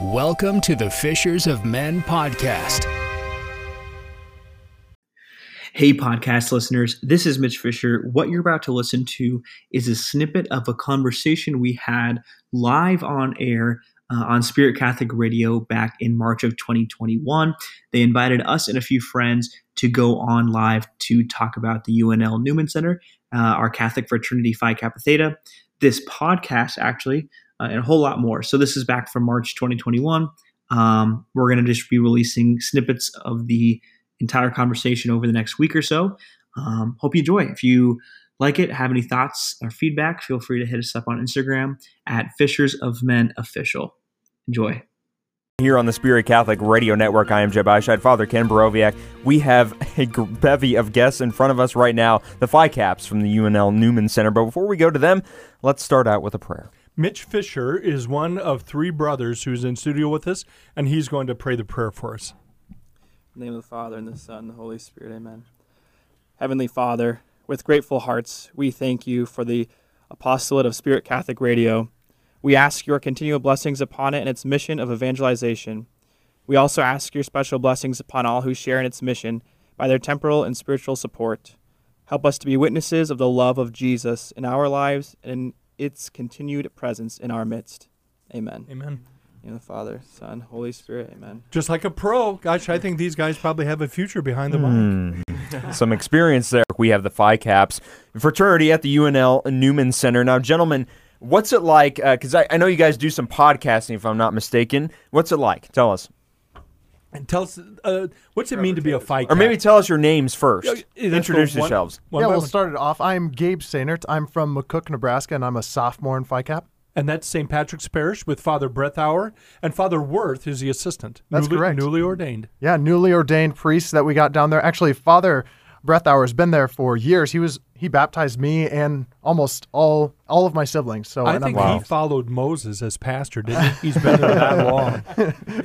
Welcome to the Fishers of Men podcast. Hey, podcast listeners, this is Mitch Fisher. What you're about to listen to is a snippet of a conversation we had live on air uh, on Spirit Catholic Radio back in March of 2021. They invited us and a few friends to go on live to talk about the UNL Newman Center, uh, our Catholic fraternity Phi Kappa Theta. This podcast, actually, uh, and a whole lot more. So, this is back from March 2021. Um, we're going to just be releasing snippets of the entire conversation over the next week or so. Um, hope you enjoy. If you like it, have any thoughts or feedback, feel free to hit us up on Instagram at Fishers of Men Official. Enjoy. Here on the Spirit Catholic Radio Network, I am Jeb Eichscheid, Father Ken Borowiak. We have a bevy of guests in front of us right now, the Phi Kaps from the UNL Newman Center. But before we go to them, let's start out with a prayer. Mitch Fisher is one of three brothers who's in studio with us, and he's going to pray the prayer for us. In the name of the Father, and the Son, and the Holy Spirit, amen. Heavenly Father, with grateful hearts, we thank you for the apostolate of Spirit Catholic Radio we ask your continual blessings upon it and its mission of evangelization. We also ask your special blessings upon all who share in its mission by their temporal and spiritual support. Help us to be witnesses of the love of Jesus in our lives and its continued presence in our midst. Amen. Amen. In the Father, Son, Holy Spirit. Amen. Just like a pro. Gosh, I think these guys probably have a future behind the mic. Mm. Some experience there. We have the Phi Kaps fraternity at the UNL Newman Center. Now, gentlemen, What's it like? Because uh, I, I know you guys do some podcasting, if I'm not mistaken. What's it like? Tell us. And tell us, uh, what's it mean to be a fight? Or maybe tell us your names first. Yeah, Introduce one- yourselves. one yeah, by we'll one. start it off. I'm Gabe Sainert. I'm from McCook, Nebraska, and I'm a sophomore in Phi Kap. And that's St. Patrick's Parish with Father Brethauer, and Father Worth is the assistant. That's newly, correct. Newly ordained. Yeah, newly ordained priest that we got down there. Actually, Father Breathauer has been there for years. He was he baptized me and almost all all of my siblings. So I and think I'm he followed Moses as pastor, didn't he? He's been there that long.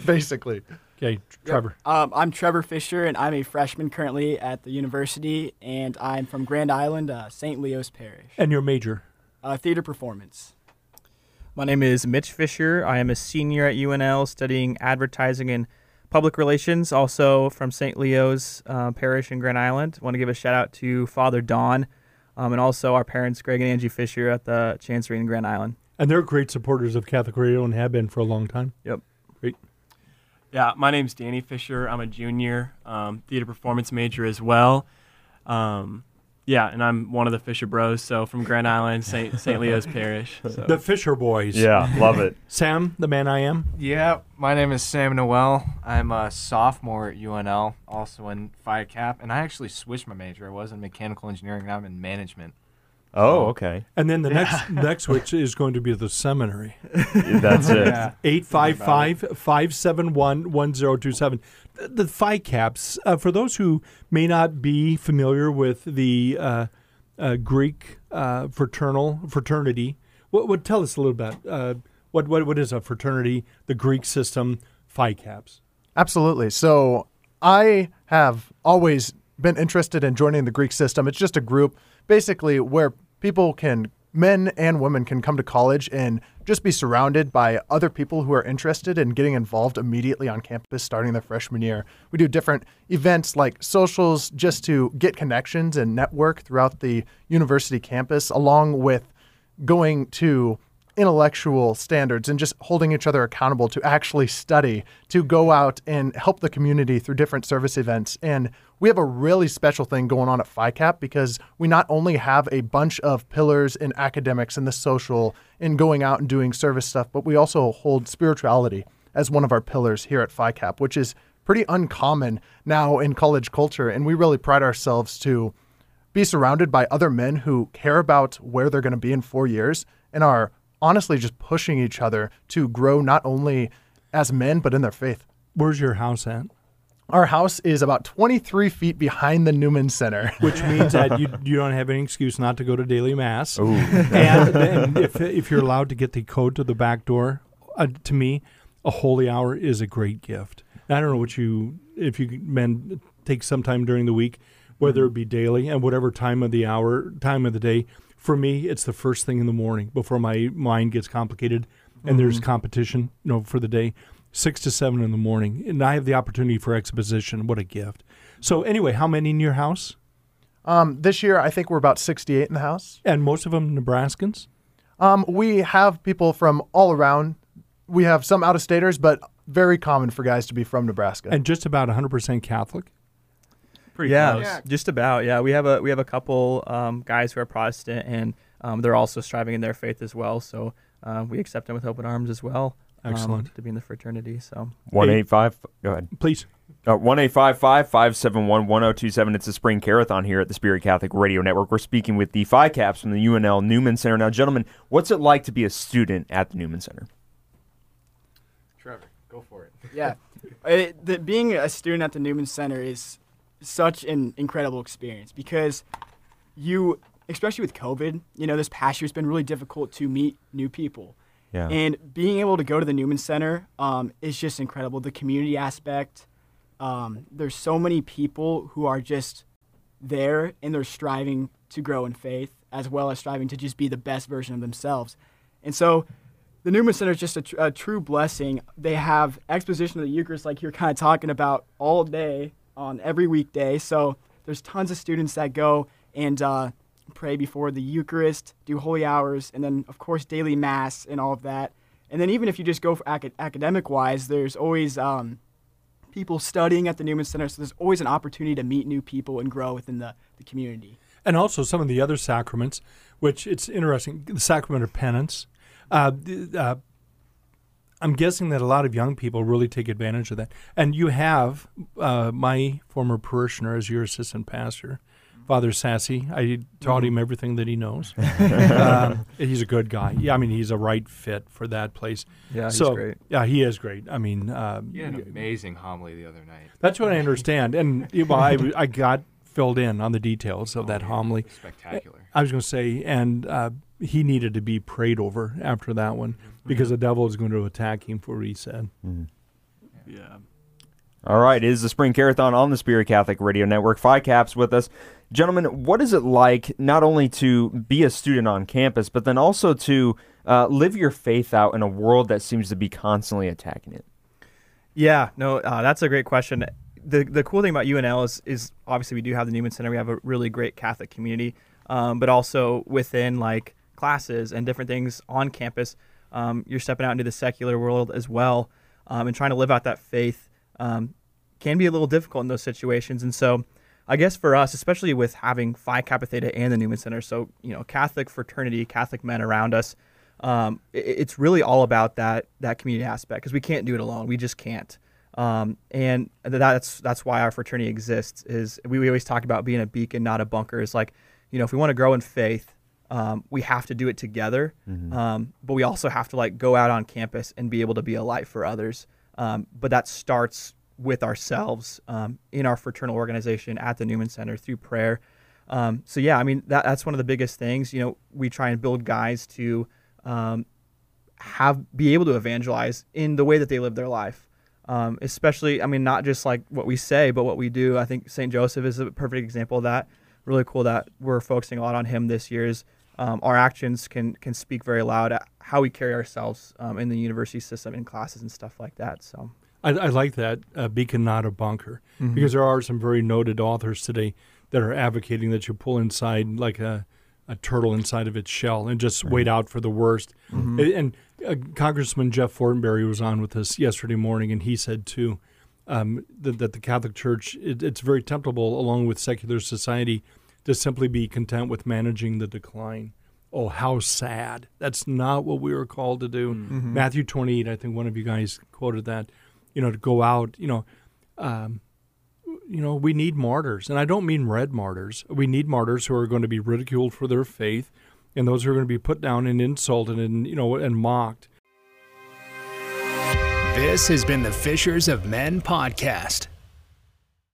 basically. Okay, Trevor. Um, I'm Trevor Fisher, and I'm a freshman currently at the university, and I'm from Grand Island, uh, St. Leo's Parish. And your major. Uh, theater performance. My name is Mitch Fisher. I am a senior at UNL studying advertising and public relations, also from St. Leo's uh, Parish in Grand Island. want to give a shout out to Father Don um, and also our parents, Greg and Angie Fisher, at the Chancery in Grand Island. And they're great supporters of Catholic Radio and have been for a long time. Yep. Great. Yeah, my name's Danny Fisher. I'm a junior, um, theater performance major as well. Um, yeah, and I'm one of the Fisher Bros. So from Grand Island, St. St. Leo's Parish. So. The Fisher Boys. Yeah, love it. Sam, the man I am. Yeah, my name is Sam Noel. I'm a sophomore at UNL, also in Phi Kap, and I actually switched my major. I was in mechanical engineering, now I'm in management. Oh, okay. And then the next next switch is going to be the seminary. That's it. Yeah. 855 571 1027. The Phi Kaps, uh, for those who may not be familiar with the uh, uh, Greek uh, fraternal fraternity, what would tell us a little bit? Uh, what, what what is a fraternity? The Greek system, Phi Kaps. Absolutely. So I have always been interested in joining the Greek system. It's just a group basically where people can men and women can come to college and just be surrounded by other people who are interested in getting involved immediately on campus starting their freshman year. We do different events like socials just to get connections and network throughout the university campus along with going to intellectual standards and just holding each other accountable to actually study, to go out and help the community through different service events. And we have a really special thing going on at Phi Kap because we not only have a bunch of pillars in academics and the social and going out and doing service stuff, but we also hold spirituality as one of our pillars here at Phi Kap, which is pretty uncommon now in college culture. And we really pride ourselves to be surrounded by other men who care about where they're going to be in four years and are honestly just pushing each other to grow not only as men but in their faith. Where's your house at? Our house is about 23 feet behind the Newman Center. Which means that you, you don't have any excuse not to go to daily mass. And, and if, if you're allowed to get the code to the back door, uh, to me, a holy hour is a great gift. I don't know what you, if you men take some time during the week, whether it be daily and whatever time of the hour, time of the day. For me, it's the first thing in the morning before my mind gets complicated. and there's competition, you know, for the day, six to seven in the morning, and I have the opportunity for exposition. What a gift! So anyway, how many in your house? Um, this year, I think we're about 68 in the house. And most of them Nebraskans. Um, we have people from all around. We have some out of staters, but very common for guys to be from Nebraska. and just about 100% Catholic. Pretty yeah, close. just about. Yeah, we have a we have a couple um, guys who are Protestant, and um, they're also striving in their faith as well. So uh, we accept them with open arms as well. um, Excellent. to be in the fraternity. So One eight five. Go ahead. Please. Uh, one eight five five five seven one one zero two seven. It's a spring carathon here at the Spirit Catholic Radio Network. We're speaking with the Phi Kaps from the UNL Newman Center. Now, gentlemen, what's it like to be a student at the Newman Center? Trevor, go for it. Yeah, it, the, being a student at the Newman Center is such an incredible experience because you, especially with COVID, you know, this past year's been really difficult to meet new people. Yeah. And being able to go to the Newman Center um, is just incredible. The community aspect. Um, there's so many people who are just there and they're striving to grow in faith as well as striving to just be the best version of themselves. And so the Newman Center is just a, tr- a true blessing. They have exposition of the Eucharist, like you're kind of talking about, all day on every weekday. So there's tons of students that go and uh, pray before the Eucharist, do holy hours, and then, of course, daily Mass and all of that. And then, even if you just go for acad- academic wise, there's always um, people studying at the Newman Center. So there's always an opportunity to meet new people and grow within the, the community. and also some of the other sacraments, which it's interesting. The sacrament of penance. Uh, uh, I'm guessing that a lot of young people really take advantage of that. And you have uh, my former parishioner as your assistant pastor, Father Sassy. I taught him everything that he knows. um, he's a good guy. Yeah, I mean, he's a right fit for that place. Yeah, he's great. Yeah, he is great. I mean, um, You had an amazing homily the other night. that's what I understand. And well, I, I got filled in on the details of that homily. Spectacular. I was going to say, and uh, he needed to be prayed over after that one because the devil is going to attack him for what he said. Yeah. All right, it is the Spring Carathon on the Spirit Catholic Radio Network. Phi Kaps with us. Gentlemen, what is it like not only to be a student on campus, but then also to uh, live your faith out in a world that seems to be constantly attacking it? Yeah, no, uh, that's a great question. The the cool thing about UNL is is obviously we do have the Newman Center. We have a really great Catholic community, um, but also within like classes and different things on campus, um, you're stepping out into the secular world as well, um, and trying to live out that faith um, can be a little difficult in those situations. And so, I guess for us, especially with having Phi Kappa Theta and the Newman Center, so you know, Catholic fraternity, Catholic men around us, um, it, it's really all about that that community aspect because we can't do it alone. We just can't. Um, and that's that's why our fraternity exists. Is we, we always talk about being a beacon, not a bunker. Is like, you know, if we want to grow in faith, um, we have to do it together. Um, but we also have to like go out on campus and be able to be a light for others. Um, but that starts with ourselves um, in our fraternal organization at the Newman Center through prayer. Um, so yeah, I mean that that's one of the biggest things. You know, we try and build guys to um, have be able to evangelize in the way that they live their life. Um, especially, I mean, not just like what we say, but what we do. I think St. Joseph is a perfect example of that. Really cool that we're focusing a lot on him this year's. Um, our actions can can speak very loud at how we carry ourselves um, in the university system in classes and stuff like that. So I, I like that uh, beacon, not a bunker, because there are some very noted authors today that are advocating that you pull inside like a, a turtle inside of its shell and just wait out for the worst. And, and uh, Congressman Jeff Fortenberry was on with us yesterday morning, and he said too um, that, that the Catholic Church it, it's very temptable, along with secular society, to simply be content with managing the decline. Oh, how sad! That's not what we were called to do. Matthew twenty-eight. I think one of you guys quoted that. You know, to go out. You know, um, you know, we need martyrs, and I don't mean red martyrs. We need martyrs who are going to be ridiculed for their faith, and those who are going to be put down and insulted and you know and mocked. This has been the Fishers of Men podcast.